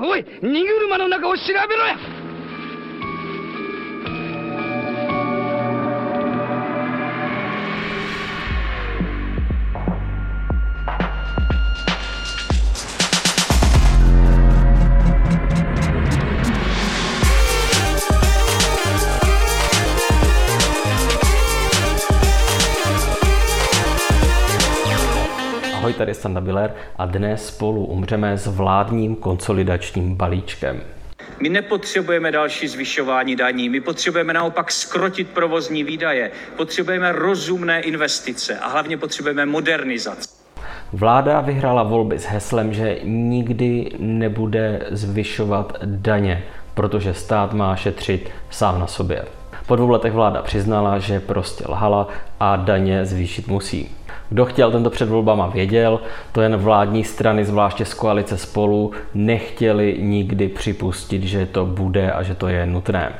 おい荷車の中を調べろや。Ahoj, tady je Standa Biller a dnes spolu umřeme s vládním konsolidačním balíčkem. My nepotřebujeme další zvyšování daní, my potřebujeme naopak skrotit provozní výdaje, potřebujeme rozumné investice a hlavně potřebujeme modernizaci. Vláda vyhrála volby s heslem, že nikdy nebude zvyšovat daně, protože stát má šetřit sám na sobě. Po dvou letech vláda přiznala, že prostě lhala a daně zvýšit musí. Kdo chtěl tento před volbama věděl, to jen vládní strany, zvláště z koalice spolu, nechtěli nikdy připustit, že to bude a že to je nutné.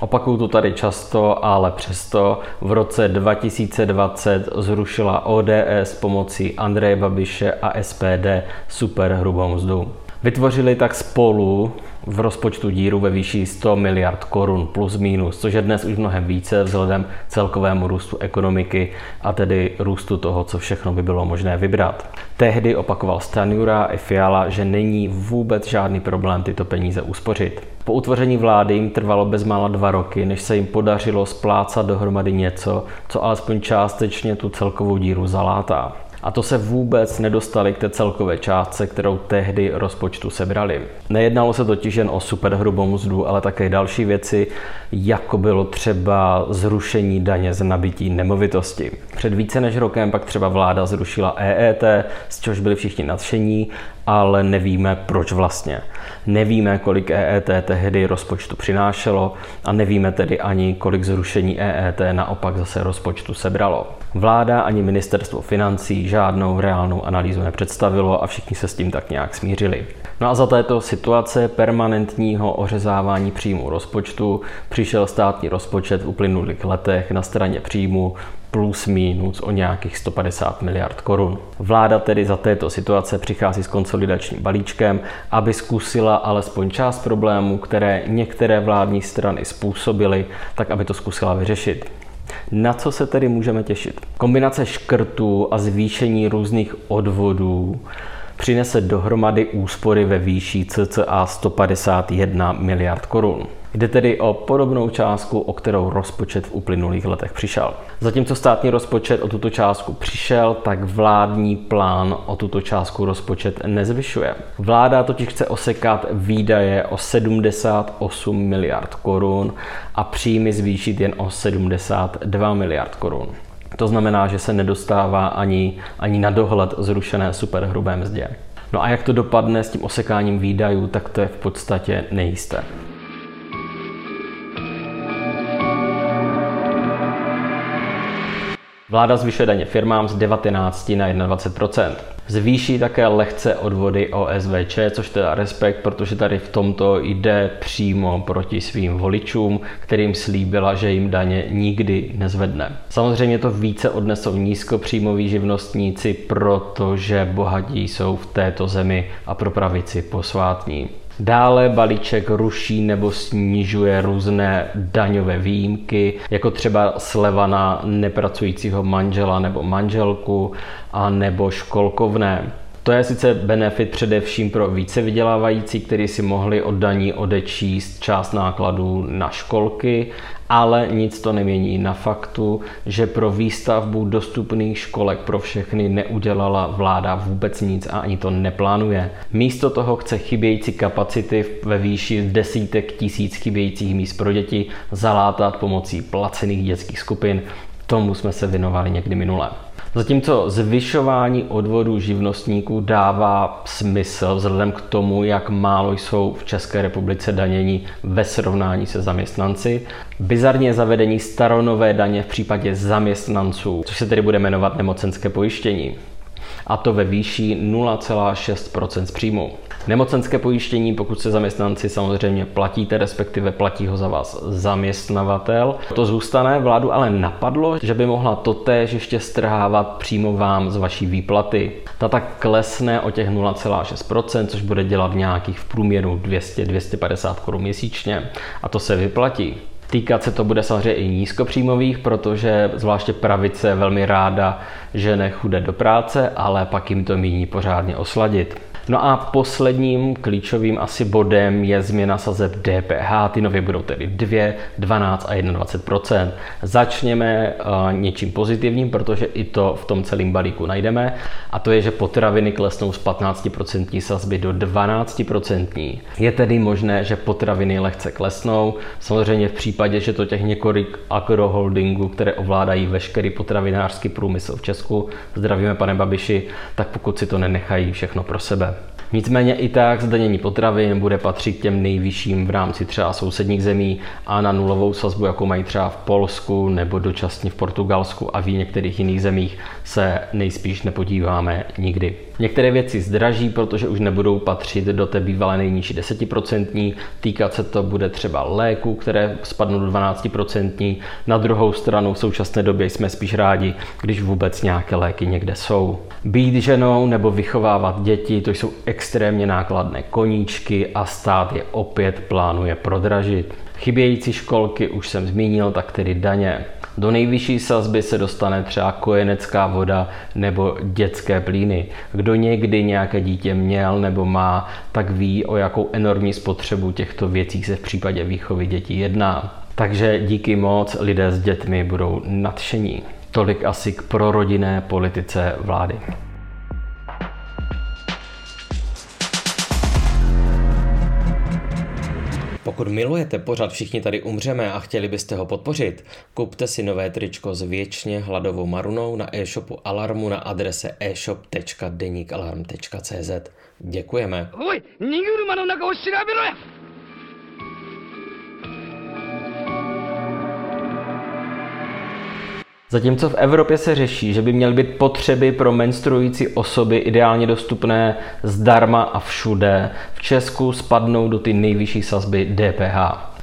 Opakuju to tady často, ale přesto v roce 2020 zrušila ODS pomocí Andreje Babiše a SPD super hrubou mzdu. Vytvořili tak spolu v rozpočtu díru ve výši 100 miliard korun plus minus, což je dnes už mnohem více vzhledem celkovému růstu ekonomiky a tedy růstu toho, co všechno by bylo možné vybrat. Tehdy opakoval Stanjura i Fiala, že není vůbec žádný problém tyto peníze uspořit. Po utvoření vlády jim trvalo bezmála dva roky, než se jim podařilo splácat dohromady něco, co alespoň částečně tu celkovou díru zalátá. A to se vůbec nedostali k té celkové částce, kterou tehdy rozpočtu sebrali. Nejednalo se totiž jen o superhrubou mzdu, ale také další věci, jako bylo třeba zrušení daně z nabití nemovitosti. Před více než rokem pak třeba vláda zrušila EET, z čehož byli všichni nadšení, ale nevíme proč vlastně. Nevíme, kolik EET tehdy rozpočtu přinášelo a nevíme tedy ani, kolik zrušení EET naopak zase rozpočtu sebralo. Vláda ani ministerstvo financí žádnou reálnou analýzu nepředstavilo a všichni se s tím tak nějak smířili. No a za této situace permanentního ořezávání příjmu rozpočtu přišel státní rozpočet v uplynulých letech na straně příjmu plus minus o nějakých 150 miliard korun. Vláda tedy za této situace přichází s konsolidačním balíčkem, aby zkusila alespoň část problémů, které některé vládní strany způsobily, tak aby to zkusila vyřešit. Na co se tedy můžeme těšit? Kombinace škrtů a zvýšení různých odvodů přinese dohromady úspory ve výši cca 151 miliard korun. Jde tedy o podobnou částku, o kterou rozpočet v uplynulých letech přišel. Zatímco státní rozpočet o tuto částku přišel, tak vládní plán o tuto částku rozpočet nezvyšuje. Vláda totiž chce osekat výdaje o 78 miliard korun a příjmy zvýšit jen o 72 miliard korun. To znamená, že se nedostává ani, ani na dohled zrušené superhrubé mzdě. No a jak to dopadne s tím osekáním výdajů, tak to je v podstatě nejisté. Vláda zvyšuje daně firmám z 19 na 21 Zvýší také lehce odvody OSVČ, což teda respekt, protože tady v tomto jde přímo proti svým voličům, kterým slíbila, že jim daně nikdy nezvedne. Samozřejmě to více odnesou nízkopříjmoví živnostníci, protože bohatí jsou v této zemi a pro pravici posvátní. Dále balíček ruší nebo snižuje různé daňové výjimky, jako třeba sleva na nepracujícího manžela nebo manželku a nebo školkovné. To je sice benefit především pro více vydělávající, kteří si mohli od daní odečíst část nákladů na školky, ale nic to nemění na faktu, že pro výstavbu dostupných školek pro všechny neudělala vláda vůbec nic a ani to neplánuje. Místo toho chce chybějící kapacity ve výši desítek tisíc chybějících míst pro děti zalátat pomocí placených dětských skupin. Tomu jsme se věnovali někdy minule. Zatímco zvyšování odvodů živnostníků dává smysl vzhledem k tomu, jak málo jsou v České republice danění ve srovnání se zaměstnanci, bizarně zavedení staronové daně v případě zaměstnanců, což se tedy bude jmenovat nemocenské pojištění a to ve výši 0,6% z příjmu. Nemocenské pojištění, pokud se zaměstnanci samozřejmě platíte, respektive platí ho za vás zaměstnavatel, to zůstane. Vládu ale napadlo, že by mohla totéž ještě strhávat přímo vám z vaší výplaty. Ta tak klesne o těch 0,6%, což bude dělat nějakých v průměru 200-250 korun měsíčně a to se vyplatí. Týkat se to bude samozřejmě i nízkopříjmových, protože zvláště pravice velmi ráda žene chudé do práce, ale pak jim to míní pořádně osladit. No a posledním klíčovým asi bodem je změna sazeb DPH. Ty nově budou tedy 2, 12 a 21% Začněme uh, něčím pozitivním, protože i to v tom celém balíku najdeme. A to je, že potraviny klesnou z 15% sazby do 12% Je tedy možné, že potraviny lehce klesnou. Samozřejmě v případě, že to těch několik agroholdingů, které ovládají veškerý potravinářský průmysl v Česku, zdravíme pane Babiši, tak pokud si to nenechají všechno pro sebe. Nicméně i tak zdanění potravin bude patřit k těm nejvyšším v rámci třeba sousedních zemí a na nulovou sazbu, jako mají třeba v Polsku nebo dočasně v Portugalsku a v některých jiných zemích, se nejspíš nepodíváme nikdy. Některé věci zdraží, protože už nebudou patřit do té bývalé nejnižší 10%. Týkat se to bude třeba léku, které spadnou do 12%. Na druhou stranu v současné době jsme spíš rádi, když vůbec nějaké léky někde jsou. Být ženou nebo vychovávat děti, to jsou extrémně nákladné koníčky a stát je opět plánuje prodražit. Chybějící školky už jsem zmínil, tak tedy daně. Do nejvyšší sazby se dostane třeba kojenecká voda nebo dětské plíny. Kdo někdy nějaké dítě měl nebo má, tak ví, o jakou enormní spotřebu těchto věcí se v případě výchovy dětí jedná. Takže díky moc lidé s dětmi budou nadšení. Tolik asi k prorodinné politice vlády. Pokud milujete pořad Všichni tady umřeme a chtěli byste ho podpořit, kupte si nové tričko s věčně hladovou marunou na e-shopu Alarmu na adrese e-shop.denikalarm.cz. Děkujeme. Oj, Zatímco v Evropě se řeší, že by měly být potřeby pro menstruující osoby ideálně dostupné zdarma a všude, v Česku spadnou do ty nejvyšší sazby DPH.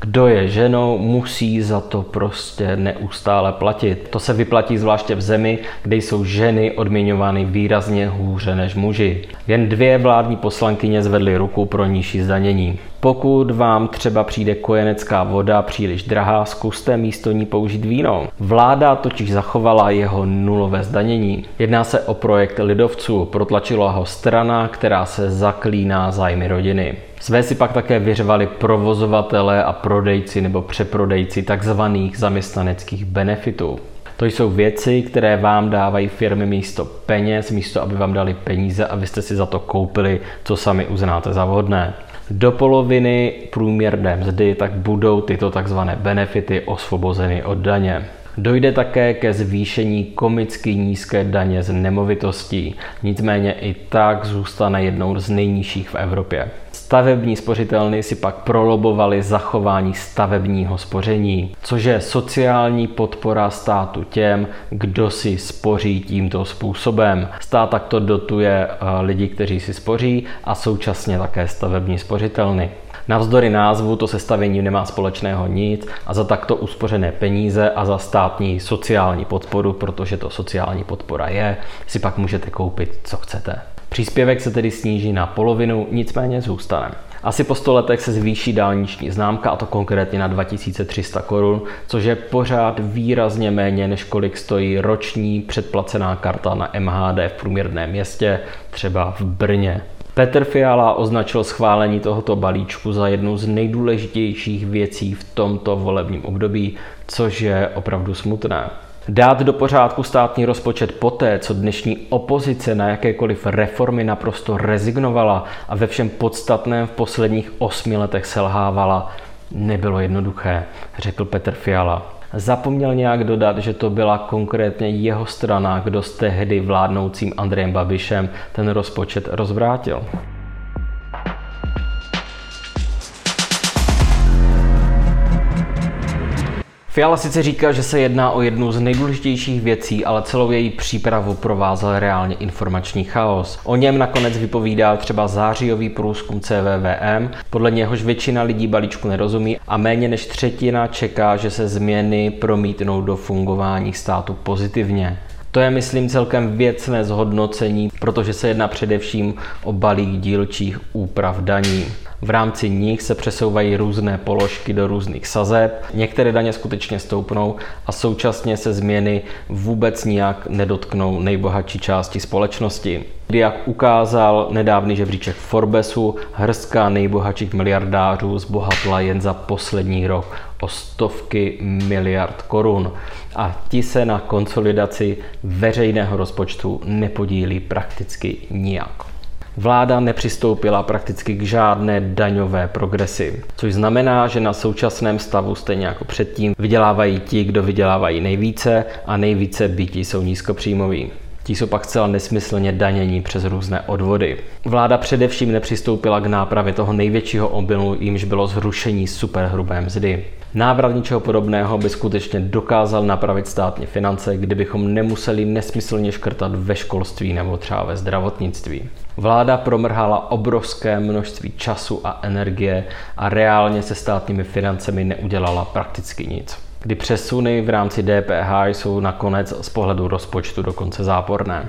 Kdo je ženou, musí za to prostě neustále platit. To se vyplatí zvláště v zemi, kde jsou ženy odměňovány výrazně hůře než muži. Jen dvě vládní poslankyně zvedly ruku pro nižší zdanění. Pokud vám třeba přijde kojenecká voda příliš drahá, zkuste místo ní použít víno. Vláda totiž zachovala jeho nulové zdanění. Jedná se o projekt lidovců, protlačila ho strana, která se zaklíná zájmy rodiny. Své si pak také vyřvali provozovatele a prodejci nebo přeprodejci takzvaných zaměstnaneckých benefitů. To jsou věci, které vám dávají firmy místo peněz, místo aby vám dali peníze a vy jste si za to koupili, co sami uznáte za vhodné. Do poloviny průměrné mzdy tak budou tyto takzvané benefity osvobozeny od daně. Dojde také ke zvýšení komicky nízké daně z nemovitostí, nicméně i tak zůstane jednou z nejnižších v Evropě. Stavební spořitelny si pak prolobovali zachování stavebního spoření, což je sociální podpora státu těm, kdo si spoří tímto způsobem. Stát takto dotuje eh, lidi, kteří si spoří a současně také stavební spořitelny. Navzdory názvu to sestavení nemá společného nic a za takto uspořené peníze a za státní sociální podporu, protože to sociální podpora je, si pak můžete koupit, co chcete. Příspěvek se tedy sníží na polovinu, nicméně zůstane. Asi po 100 letech se zvýší dálniční známka, a to konkrétně na 2300 korun, což je pořád výrazně méně, než kolik stojí roční předplacená karta na MHD v průměrném městě, třeba v Brně. Petr Fiala označil schválení tohoto balíčku za jednu z nejdůležitějších věcí v tomto volebním období, což je opravdu smutné. Dát do pořádku státní rozpočet poté, co dnešní opozice na jakékoliv reformy naprosto rezignovala a ve všem podstatném v posledních osmi letech selhávala, nebylo jednoduché, řekl Petr Fiala. Zapomněl nějak dodat, že to byla konkrétně jeho strana, kdo s tehdy vládnoucím Andrejem Babišem ten rozpočet rozvrátil. Fiala sice říká, že se jedná o jednu z nejdůležitějších věcí, ale celou její přípravu provázel reálně informační chaos. O něm nakonec vypovídá třeba zářijový průzkum CVVM, podle něhož většina lidí balíčku nerozumí a méně než třetina čeká, že se změny promítnou do fungování státu pozitivně. To je, myslím, celkem věcné zhodnocení, protože se jedná především o balík dílčích úprav daní. V rámci nich se přesouvají různé položky do různých sazeb. Některé daně skutečně stoupnou a současně se změny vůbec nijak nedotknou nejbohatší části společnosti. Jak ukázal nedávný žebříček Forbesu, hrstka nejbohatších miliardářů zbohatla jen za poslední rok o stovky miliard korun a ti se na konsolidaci veřejného rozpočtu nepodílí prakticky nijak. Vláda nepřistoupila prakticky k žádné daňové progresi, což znamená, že na současném stavu stejně jako předtím vydělávají ti, kdo vydělávají nejvíce a nejvíce bytí jsou nízkopříjmoví. Ti jsou pak zcela nesmyslně danění přes různé odvody. Vláda především nepřistoupila k nápravě toho největšího obilu, jímž bylo zrušení superhrubé mzdy. Návrat ničeho podobného by skutečně dokázal napravit státní finance, kdybychom nemuseli nesmyslně škrtat ve školství nebo třeba ve zdravotnictví. Vláda promrhala obrovské množství času a energie a reálně se státními financemi neudělala prakticky nic. Kdy přesuny v rámci DPH jsou nakonec z pohledu rozpočtu dokonce záporné.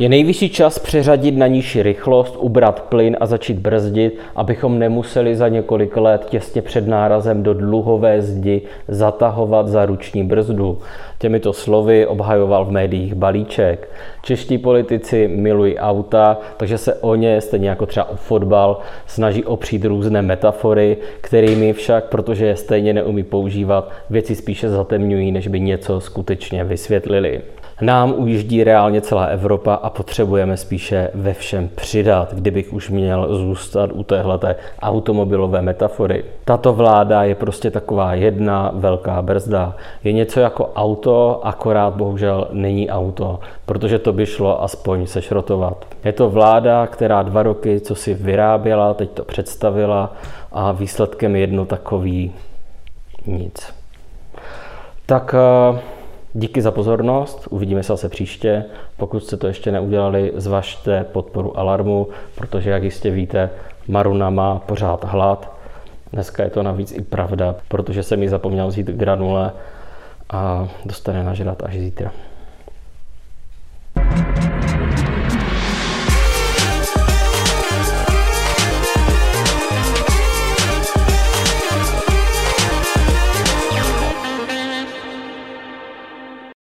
Je nejvyšší čas přeřadit na nižší rychlost, ubrat plyn a začít brzdit, abychom nemuseli za několik let těsně před nárazem do dluhové zdi zatahovat za ruční brzdu. Těmito slovy obhajoval v médiích balíček. Čeští politici milují auta, takže se o ně, stejně jako třeba o fotbal, snaží opřít různé metafory, kterými však, protože je stejně neumí používat, věci spíše zatemňují, než by něco skutečně vysvětlili. Nám ujíždí reálně celá Evropa a potřebujeme spíše ve všem přidat, kdybych už měl zůstat u téhleté automobilové metafory. Tato vláda je prostě taková jedna velká brzda. Je něco jako auto, akorát bohužel není auto, protože to by šlo aspoň sešrotovat. Je to vláda, která dva roky, co si vyráběla, teď to představila a výsledkem je jedno takový nic. Tak uh, Díky za pozornost, uvidíme se zase příště. Pokud jste to ještě neudělali, zvažte podporu Alarmu, protože, jak jistě víte, Maruna má pořád hlad. Dneska je to navíc i pravda, protože jsem mi zapomněl vzít granule a dostane nažrat až zítra.